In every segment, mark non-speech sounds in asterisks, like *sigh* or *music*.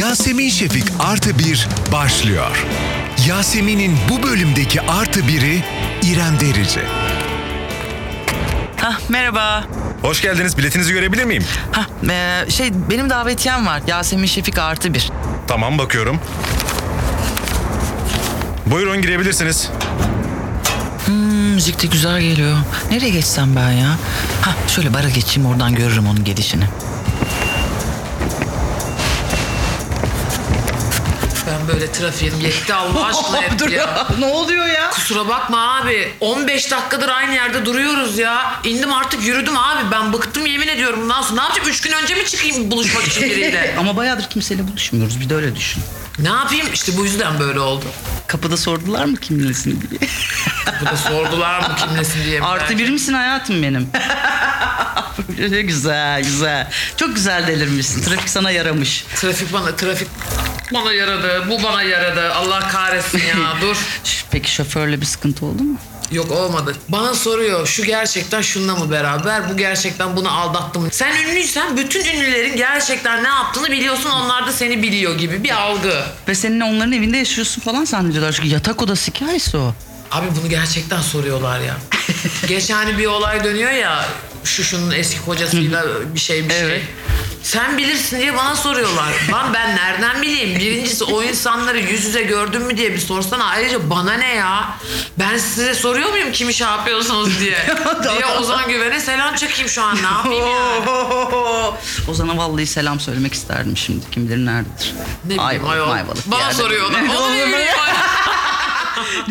Yasemin Şefik Artı Bir başlıyor. Yasemin'in bu bölümdeki artı biri İrem Derici. Hah merhaba. Hoş geldiniz. Biletinizi görebilir miyim? Hah e, şey benim davetiyem var. Yasemin Şefik artı bir. Tamam bakıyorum. Buyurun girebilirsiniz. Hmm, müzik de güzel geliyor. Nereye geçsem ben ya? Hah şöyle bara geçeyim oradan görürüm onun gelişini. Ben böyle trafiğim yetti Allah aşkına hep *laughs* ya. ne oluyor ya? Kusura bakma abi. 15 dakikadır aynı yerde duruyoruz ya. İndim artık yürüdüm abi. Ben bıktım yemin ediyorum bundan sonra. Ne yapacağım? 3 gün önce mi çıkayım buluşmak için *laughs* biriyle? Ama bayağıdır kimseyle buluşmuyoruz. Bir de öyle düşün. ne yapayım? İşte bu yüzden böyle oldu. Kapıda sordular mı kimlesin diye. Bu da sordular mı kim nesin diye. Artı bir misin hayatım benim? *laughs* Böyle güzel güzel. Çok güzel delirmişsin. Trafik sana yaramış. Trafik bana, trafik bana yaradı. Bu bana yaradı. Allah kahretsin ya. *laughs* Dur. Peki şoförle bir sıkıntı oldu mu? Yok olmadı. Bana soruyor şu gerçekten şununla mı beraber? Bu gerçekten bunu aldattı mı? Sen ünlüysen bütün ünlülerin gerçekten ne yaptığını biliyorsun. Onlar da seni biliyor gibi bir algı. Ve seninle onların evinde yaşıyorsun falan zannediyorlar. Çünkü yatak odası hikayesi o. Abi bunu gerçekten soruyorlar ya. *laughs* Geçen hani bir olay dönüyor ya. Şu şunun eski kocasıyla bir şey bir Evet. Sen bilirsin diye bana soruyorlar. Lan ben nereden bileyim? Birincisi o insanları yüz yüze gördün mü diye bir sorsana. Ayrıca bana ne ya? Ben size soruyor muyum kimi şey yapıyorsunuz diye? *laughs* diye Ozan Güven'e selam çekeyim şu an. Ne yapayım yani? *laughs* Ozan'a vallahi selam söylemek isterdim şimdi. Kim bilir nerededir. Ne bileyim Ayvalık, ayol. Mayvalık bir Bana yerde. soruyorlar. *laughs* Onu ne bileyim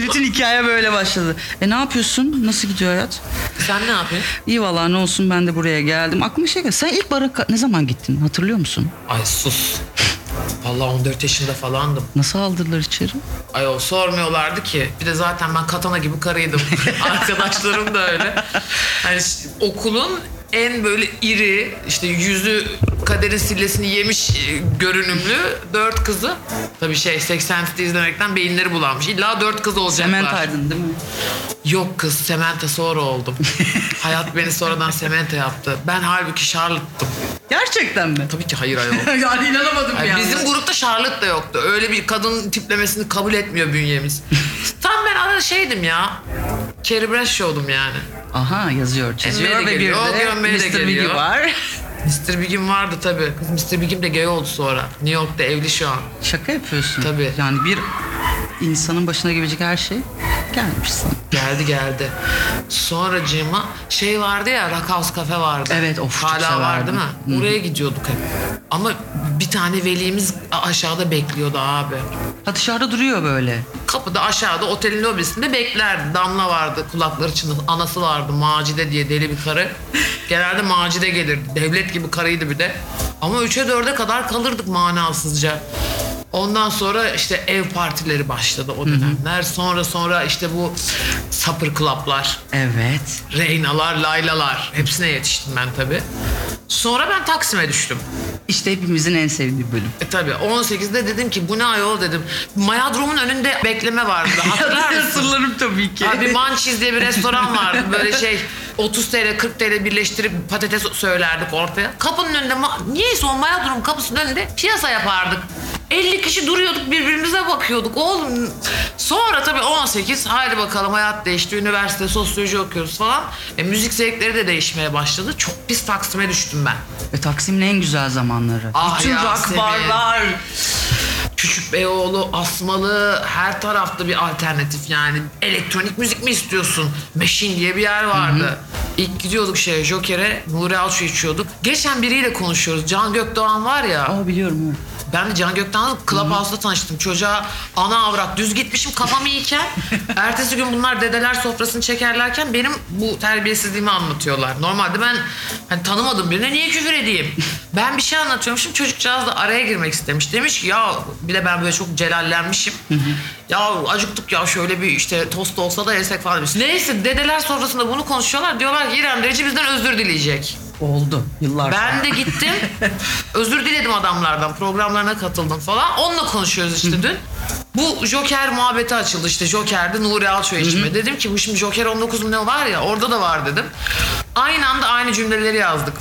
Bütün hikaye böyle başladı. E ne yapıyorsun? Nasıl gidiyor hayat? Sen ne yapıyorsun? İyi vallahi ne olsun ben de buraya geldim. Aklıma şey geldi. Sen ilk bara ka- ne zaman gittin? Hatırlıyor musun? Ay sus. Vallahi 14 yaşında falandım. Nasıl aldırdılar içeri? Ayol sormuyorlardı ki. Bir de zaten ben katana gibi karıydım. *laughs* Arkadaşlarım da öyle. Hani okulun en böyle iri işte yüzü kaderin sillesini yemiş e, görünümlü dört kızı. Tabii şey 80 Fit'i izlemekten beyinleri bulanmış. İlla dört kız olacaklar. Sement Aydın değil mi? Yok kız Semente sonra oldum. *laughs* Hayat beni sonradan Semente yaptı. Ben halbuki Charlotte'tım. Gerçekten mi? Tabii ki hayır ayol. *laughs* yani inanamadım Yani yani. bizim grupta Charlotte da yoktu. Öyle bir kadın tiplemesini kabul etmiyor bünyemiz. *laughs* Tam ben ara şeydim ya. Carrie Bradshaw'dum yani. Aha yazıyor, çiziyor ve bir de de Mr. Biggie var. Mr. Big'im vardı tabii. Kız Mr. Big'im de gay oldu sonra. New York'ta evli şu an. Şaka yapıyorsun. Tabii. Yani bir insanın başına gelebilecek her şey gelmiş sana. Geldi geldi. Sonra Cima şey vardı ya Rock House Cafe vardı. Evet, of, çok Hala var değil mi? Oraya gidiyorduk hep. Ama bir tane velimiz aşağıda bekliyordu abi. Ha dışarıda duruyor böyle. Kapıda aşağıda otelin lobisinde beklerdi. Damla vardı kulakları çınlasın. Anası vardı Macide diye deli bir karı. Genelde Macide gelirdi. Devlet gibi karıydı bir de. Ama 3'e 4'e kadar kalırdık manasızca. Ondan sonra işte ev partileri başladı o dönemler. Sonra sonra işte bu sapır klaplar, Evet. Reynalar, Laylalar. Hepsine yetiştim ben tabii. Sonra ben Taksim'e düştüm. İşte hepimizin en sevdiği bölüm. E tabii 18'de dedim ki bu ne ayol dedim. Mayadrom'un önünde bekleme vardı. *laughs* Hatırlar mısın? Hatırlarım tabii ki. Abi Manchiz diye bir restoran vardı. Böyle şey 30 TL 40 TL birleştirip patates söylerdik ortaya. Kapının önünde ma- niyeyse o Mayadrom kapısının önünde piyasa yapardık. 50 kişi duruyorduk birbirimize bakıyorduk oğlum. Sonra tabii 18 haydi bakalım hayat değişti. Üniversite sosyoloji okuyoruz falan. E, müzik zevkleri de değişmeye başladı. Çok pis Taksim'e düştüm ben. Ve Taksim'in en güzel zamanları. Ah Bütün rock Yasemin. barlar. Küçük Beyoğlu, Asmalı her tarafta bir alternatif yani. Elektronik müzik mi istiyorsun? Machine diye bir yer vardı. İlk gidiyorduk şeye Joker'e Nuri Alço içiyorduk. Geçen biriyle konuşuyoruz. Can Gökdoğan var ya. Aa biliyorum evet. Ben de Can Gökdoğan'la Clubhouse'da tanıştım. Çocuğa ana avrat düz gitmişim kafam iyiyken. ertesi gün bunlar dedeler sofrasını çekerlerken benim bu terbiyesizliğimi anlatıyorlar. Normalde ben hani tanımadım birine niye küfür edeyim? Ben bir şey anlatıyormuşum çocukcağız da araya girmek istemiş. Demiş ki ya bir de ben böyle çok celallenmişim. ya acıktık ya şöyle bir işte tost olsa da yesek falan demiş. Neyse dedeler sofrasında bunu konuşuyorlar. Diyorlar ki İrem Derici bizden özür dileyecek. Oldu yıllar sonra. Ben de gittim. *laughs* özür diledim adamlardan. Programlarına katıldım falan. Onunla konuşuyoruz işte dün. Bu Joker muhabbeti açıldı işte. Joker'de Nuri Alço içme. Dedim ki bu şimdi Joker 19 mu ne var ya orada da var dedim. Aynı anda aynı cümleleri yazdık.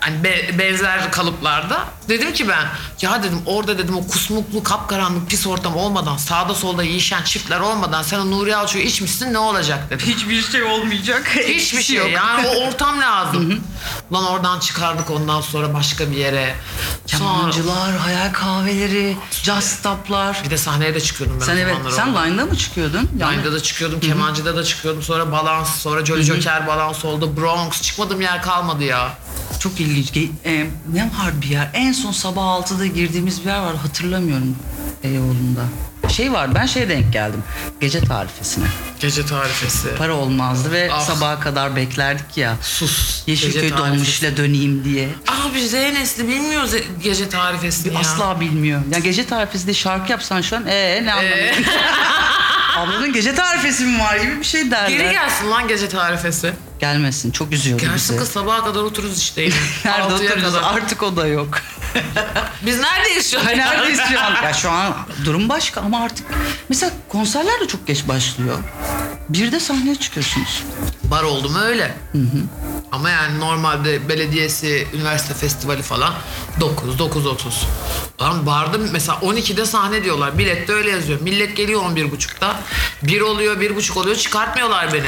hani be- benzer kalıplarda. Dedim ki ben ya dedim orada dedim o kusmuklu kapkaranlık pis ortam olmadan sağda solda yiyişen çiftler olmadan sen o Nuri Alço'yu içmişsin ne olacak dedim. Hiçbir şey olmayacak. Hiçbir şey yani o ortam lazım. Lan oradan çıkardık ondan sonra başka bir yere. Sonra Kemancılar, hayal kahveleri, jazz stoplar. bir de sahneye de çıkıyordum ben Sen o evet, zamanlar sen orada. line'da mı çıkıyordun? Yani- Line'da da çıkıyordum, kemancıda da çıkıyordum. Sonra balans, sonra Jolly Joker balans oldu. Bronx. Çıkmadığım yer kalmadı ya. Çok ilginç. Ge- e, ne var bir yer? En son sabah 6'da girdiğimiz bir yer var. Hatırlamıyorum Beyoğlu'nda. Şey var ben şeye denk geldim. Gece tarifesine. Gece tarifesi. Para olmazdı ve Ah. sabaha kadar beklerdik ya. Sus. Yeşilköy Gece dolmuşla döneyim diye. Abi Z nesli bilmiyor ze- gece tarifesini ya. Asla bilmiyor. Ya gece tarifesi de şarkı yapsan şu an ee ne anlamı? *laughs* Ablanın gece tarifesi mi var gibi bir şey derler. Geri gelsin lan gece tarifesi. Gelmesin çok üzüyordu Gelsin bizi. kız sabaha kadar otururuz işte *laughs* yine. Nerede Altıya oturuyoruz kadar. artık o da yok. *laughs* Biz neredeyiz şu an? Neredeyiz şu an? Ya şu an durum başka ama artık mesela konserler de çok geç başlıyor. Bir de sahneye çıkıyorsunuz. Bar oldu mu öyle. Ama yani normalde belediyesi, üniversite festivali falan 9, 9.30. Lan barda mesela 12'de sahne diyorlar. Bilette öyle yazıyor. Millet geliyor 11.30'da. 1 oluyor, 1.30 oluyor. Çıkartmıyorlar beni.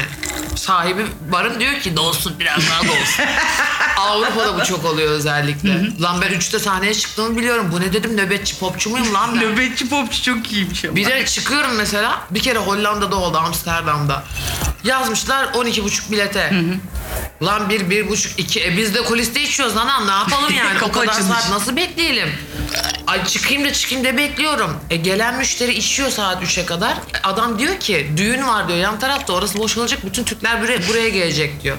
Sahibi barın diyor ki dolsun biraz daha dolsun. *laughs* Avrupa'da bu çok oluyor özellikle. Lan ben 3'te sahneye çıktığımı biliyorum. Bu ne dedim nöbetçi popçu muyum lan ben? *laughs* Nöbetçi popçu çok iyiymiş ama. Bir de çıkıyorum mesela. Bir kere Hollanda'da oldu Amsterdam'da. Yazmışlar 12,5 bilete. Lan bir, bir buçuk, iki. E biz de kuliste içiyoruz anam ne yapalım *laughs* yani? o Kapı kadar açılmış. saat nasıl bekleyelim? Ay çıkayım da çıkayım da bekliyorum. E gelen müşteri içiyor saat 3'e kadar. E, Adam diyor ki düğün var diyor yan tarafta orası boşalacak bütün Türkler buraya, buraya gelecek diyor.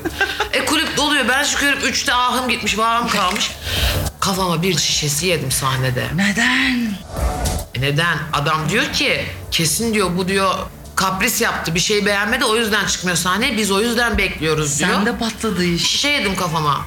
e kulüp doluyor ben çıkıyorum 3'te ahım gitmiş vahım kalmış. Kafama bir şişesi yedim sahnede. Neden? E Neden? Adam diyor ki kesin diyor bu diyor kapris yaptı bir şey beğenmedi o yüzden çıkmıyor sahneye biz o yüzden bekliyoruz diyor. Sen de patladı iş. Şişe yedim kafama.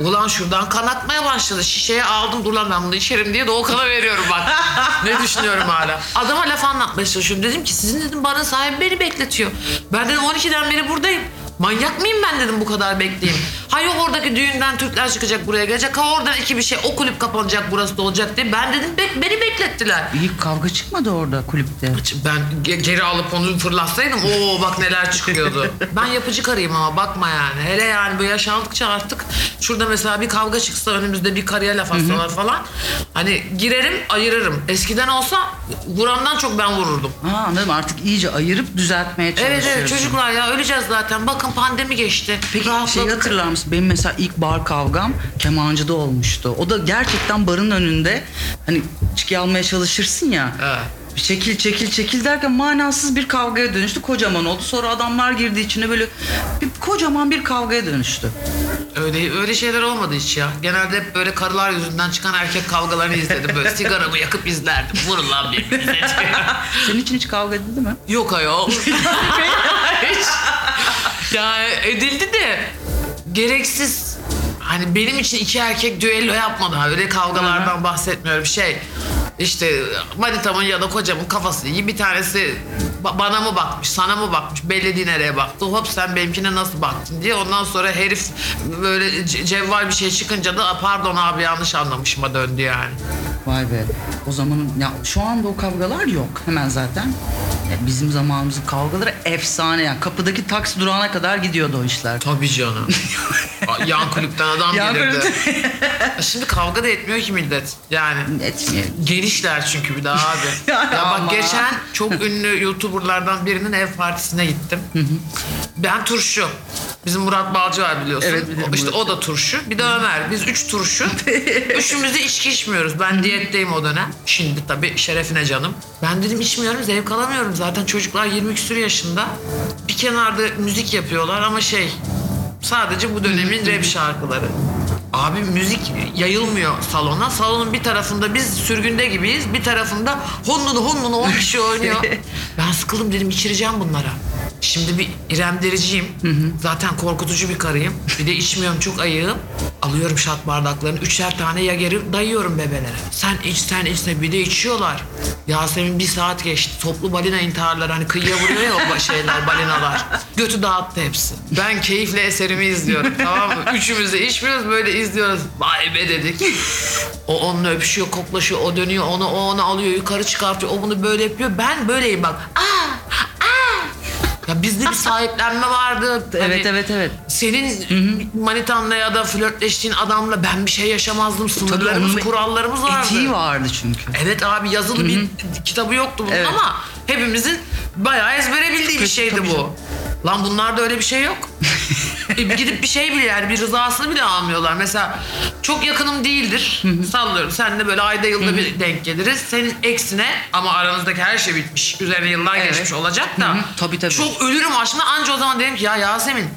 Ulan şuradan kan akmaya başladı. Şişeye aldım dur lan ben bunu içerim diye Doğukan'a veriyorum bak. *laughs* ne düşünüyorum hala. Adama laf anlatmaya çalışıyorum. Dedim ki sizin dedim barın sahibi beni bekletiyor. Ben dedim 12'den beri buradayım. Manyak mıyım ben dedim bu kadar bekleyeyim. Ha yok oradaki düğünden Türkler çıkacak buraya gelecek. Ha oradan iki bir şey o kulüp kapanacak burası da olacak diye. Ben dedim bek- beni beklettiler. İyi kavga çıkmadı orada kulüpte. Ben ge- geri alıp onu fırlatsaydım o bak neler çıkıyordu. *laughs* ben yapıcı karıyım ama bakma yani. Hele yani bu yaş aldıkça artık şurada mesela bir kavga çıksa önümüzde bir karıya laf atsalar falan. Hani girerim ayırırım. Eskiden olsa vurandan çok ben vururdum. Ha anladım artık iyice ayırıp düzeltmeye çalışıyorsun. Evet evet çocuklar ya öleceğiz zaten. Bakın pandemi geçti. Peki Rahatladık. şeyi hatırlar mısın? Benim mesela ilk bar kavgam kemancıda olmuştu. O da gerçekten barın önünde hani içki almaya çalışırsın ya. Evet. Bir Çekil çekil çekil derken manasız bir kavgaya dönüştü. Kocaman oldu. Sonra adamlar girdi içine böyle bir kocaman bir kavgaya dönüştü. Öyle öyle şeyler olmadı hiç ya. Genelde hep böyle karılar yüzünden çıkan erkek kavgalarını izledim. Böyle sigaramı yakıp izlerdim. Vurun lan birbirinize. *laughs* Senin için hiç kavga edildi mi? Yok ayol. *laughs* Hiç. Ya edildi de gereksiz hani benim için iki erkek düello yapmadı. ha. Öyle kavgalardan bahsetmiyorum. Şey işte manitamın ya da kocamın kafası iyi. Bir tanesi ba- bana mı bakmış, sana mı bakmış, belli değil nereye baktı. Hop sen benimkine nasıl baktın diye. Ondan sonra herif böyle ce- cevval bir şey çıkınca da pardon abi yanlış anlamışıma döndü yani. Vay be. O zamanın ya şu anda o kavgalar yok hemen zaten. Ya bizim zamanımızın kavgaları efsane yani. Kapıdaki taksi durağına kadar gidiyordu o işler. Tabii canım. *laughs* Yan kulüpten adam Yan gelirdi. Şimdi kavga da etmiyor ki millet. Yani Etmeyelim. genişler çünkü bir daha abi. *laughs* Ya ya ama. bak geçen *laughs* çok ünlü YouTuber'lardan birinin ev partisine gittim. ben turşu. Bizim Murat Balcı var biliyorsun. Evet, bilirim işte Murat'ı. o da turşu. Bir de Ömer. Biz üç turşu. *laughs* Üçümüz de içki içmiyoruz. Ben diyetteyim o dönem. Şimdi tabii şerefine canım. Ben dedim içmiyorum zevk alamıyorum. Zaten çocuklar 20 küsur yaşında. Bir kenarda müzik yapıyorlar ama şey sadece bu dönemin rap şarkıları. Abi müzik yayılmıyor salona. Salonun bir tarafında biz sürgünde gibiyiz. Bir tarafında honnunu honnunu 10 kişi oynuyor. *laughs* ben sıkıldım dedim içireceğim bunlara. Şimdi bir İrem Dericiyim. Zaten korkutucu bir karıyım. Bir de içmiyorum çok ayığım. Alıyorum şat bardaklarını. Üçer tane yageri dayıyorum bebelere. Sen iç sen iç sen bir de içiyorlar. Yasemin bir saat geçti. Toplu balina intiharları hani kıyıya vuruyor ya o şeyler balinalar. Götü dağıttı hepsi. Ben keyifle eserimi izliyorum tamam mı? Üçümüz de içmiyoruz böyle izliyoruz. Vay be dedik. O onunla öpüşüyor, koklaşıyor, o dönüyor, onu o onu alıyor, yukarı çıkartıyor, o bunu böyle yapıyor. Ben böyleyim bak. Aa, aa. Ya bizde bir sahiplenme vardı. Hani Evet evet evet. Senin manitanla ya da flörtleştiğin adamla ben bir şey yaşamazdım. Sınırlarımız, onun kurallarımız vardı. Etiği vardı çünkü. Evet abi yazılı bir kitabı yoktu bunun Evet. ama hepimizin bayağı ezbere bildiği bir şeydi tabii bu. Lan bunlarda öyle bir şey yok. *laughs* E, gidip bir şey bile yani bir rızasını bile almıyorlar. Mesela çok yakınım değildir. Sallıyorum. Sen de böyle ayda yılda bir denk geliriz. Senin eksine ama aranızdaki her şey bitmiş. Üzerine yıllar Evet. geçmiş olacak da. Hı hı, tabii, tabii. Çok ölürüm aşkına anca o zaman derim ki ya Yasemin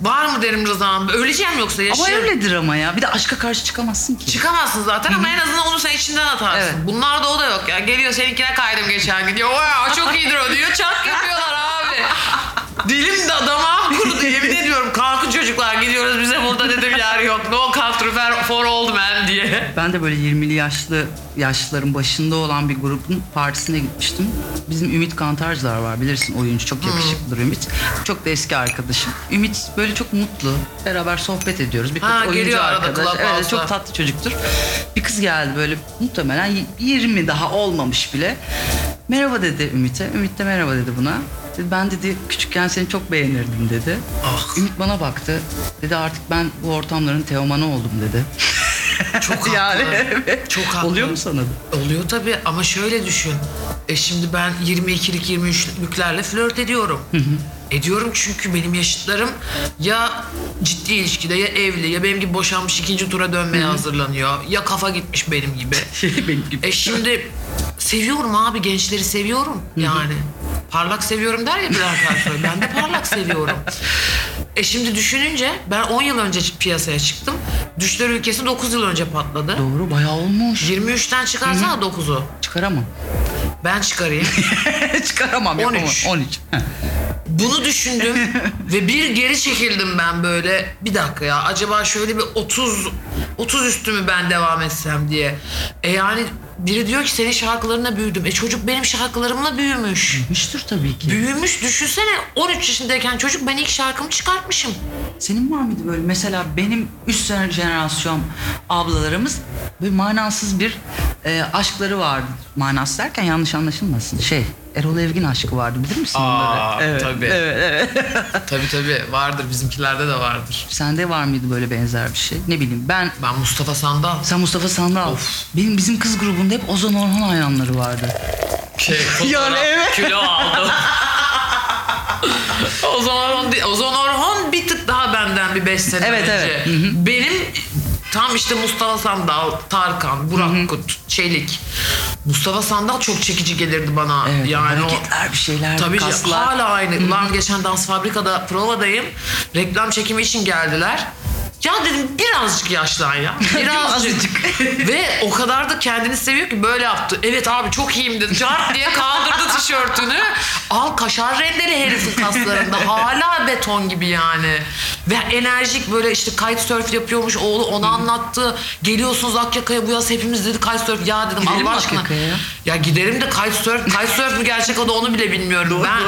var mı derim rızan? Öleceğim yoksa Ama öyledir ama ya. Bir de aşka karşı çıkamazsın ki. Çıkamazsın zaten ama en azından onu sen içinden atarsın. Evet. Bunlar da o da yok ya. Geliyor seninkine kaydım geçen gün diyor. Çok iyidir o diyor. Çak yapıyorlar abi. *laughs* Dilim de damağım kurudu *laughs* yemin ediyorum. Kalkın çocuklar gidiyoruz bize burada dedim yer yok. No country for- for old men diye. Ben de böyle 20'li yaşlı yaşlıların başında olan bir grubun partisine gitmiştim. Bizim Ümit Kantarcılar var bilirsin oyuncu çok yakışıklıdır Ümit. Çok da eski arkadaşım. Ümit böyle çok mutlu. Beraber sohbet ediyoruz. Bir Ha, oyuncu geliyor arada arkadaş. Evet çok tatlı çocuktur. Bir kız geldi böyle muhtemelen 20 daha olmamış bile. Merhaba dedi Ümit'e. Ümit de merhaba dedi buna. Dedi, ben dedi küçükken seni çok beğenirdim dedi. Ah. Ümit bana baktı. Dedi artık ben bu ortamların teomanı oldum dedi. Çok *laughs* haklı. yani evet. Çok haklı. Oluyor mu sana da? Oluyor tabii ama şöyle düşün. E şimdi ben 22'lik 23'lüklerle flört ediyorum. Ediyorum çünkü benim yaşıtlarım ya ciddi ilişkide ya evli ya benim gibi boşanmış ikinci tura dönmeye hazırlanıyor. Ya kafa gitmiş benim gibi. *laughs* Benim gibi. E şimdi seviyorum abi gençleri seviyorum yani. Parlak seviyorum der ya bir arkadaşlar. Ben de parlak seviyorum. E şimdi düşününce ben 10 yıl önce piyasaya çıktım. Düşler ülkesi 9 yıl önce patladı. Doğru bayağı olmuş. 23'ten çıkarsana 9'u. Çıkaramam. Ben çıkarayım. *laughs* Çıkaramam yapamam. 13. 13. Heh. Bunu düşündüm *laughs* ve bir geri çekildim ben böyle. Bir dakika ya acaba şöyle bir 30 30 üstü mü ben devam etsem diye. E yani biri diyor ki senin şarkılarına büyüdüm. E çocuk benim şarkılarımla büyümüş. Büyümüştür tabii ki. Büyümüş düşünsene 13 yaşındayken çocuk ben ilk şarkımı çıkartmışım. Senin var mıydı böyle mesela benim üst jenerasyon ablalarımız böyle manasız bir e, aşkları vardı. Manasız derken yanlış anlaşılmasın. Şey Erol Evgin aşkı vardı bilir misin Aa, onları? Evet, tabii. Evet, evet. *laughs* Tabii tabii vardır bizimkilerde de vardır. Sende var mıydı böyle benzer bir şey? Ne bileyim ben Ben Mustafa Sandal. sen Mustafa Sandal. Benim bizim kız grubunda hep Ozan Orhan hayranları vardı. Şey, *laughs* Yani evet. Kilo aldım. *laughs* Ozan değil- Ozan Orhon bir tık daha benden bir beş sene Evet, önce. evet. Benim tam işte Mustafa Sandal, Tarkan, Burak Kut, Çelik. Mustafa Sandal çok çekici gelirdi bana. Evet, yani o, hareketler bir şeyler, Tabii ki kaslar. hala aynı. Ulan geçen dans fabrikada provadayım. Reklam çekimi için geldiler. Ya dedim birazcık yaşlan ya. Birazcık. Azıcık. *laughs* *laughs* Ve o kadar da kendini seviyor ki böyle yaptı. Evet abi çok iyiyim dedi. Cart diye kaldırdı *laughs* tişörtünü. Al kaşar rendeli herifin kaslarında. Hala beton gibi yani. Ve enerjik böyle işte kitesurf yapıyormuş. Oğlu onu anlattı. Geliyorsunuz Akyaka'ya bu yaz hepimiz dedi kitesurf. Ya dedim Gidelim Allah aşkına. Akyaka'ya ya? Giderim de kitesurf. Kitesurf mü gerçek adı onu bile bilmiyorum ben.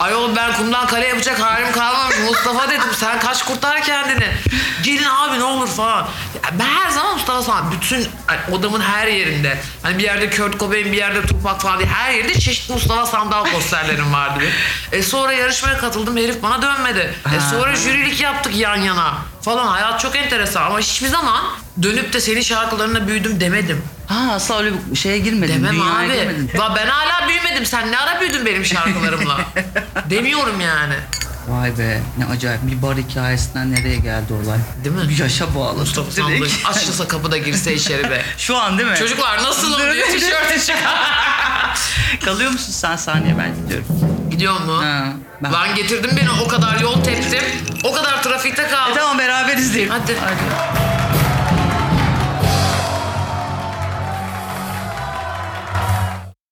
Ayol ben kumdan kale yapacak halim kalmamış. Mustafa dedim sen kaç kurtar kendini. Gelin abi ne olur falan. Ya ben her zaman Mustafa falan bütün hani odamın her yerinde. Hani bir yerde Kurt Cobain bir yerde Tupac falan diye her yerde çeşitli Mustafa Sandal posterlerim vardı benim. E sonra yarışmaya katıldım herif bana dönmedi. E sonra jürilik yaptık yan yana falan. Hayat çok enteresan ama hiçbir zaman dönüp de senin şarkılarına büyüdüm demedim. Ha asla öyle bir şeye girmedin. Demem dünyaya abi. girmedin. Va ben hala büyümedim. Sen ne ara büyüdün benim şarkılarımla? *laughs* Demiyorum yani. Vay be ne acayip bir bar hikayesinden nereye geldi olay. Değil mi? Bir yaşa bağlı. Mustafa Sandal açılsa kapıda girse içeri be. *laughs* Şu an değil mi? Çocuklar nasılım diye tişörtü çıkar. Kalıyor musun sen sahneye ben gidiyorum. Gidiyor mu? Ha, ben- Lan getirdin beni o kadar yol teptim. O kadar trafikte E kaldım. tamam beraber izleyelim. Hadi. Hadi.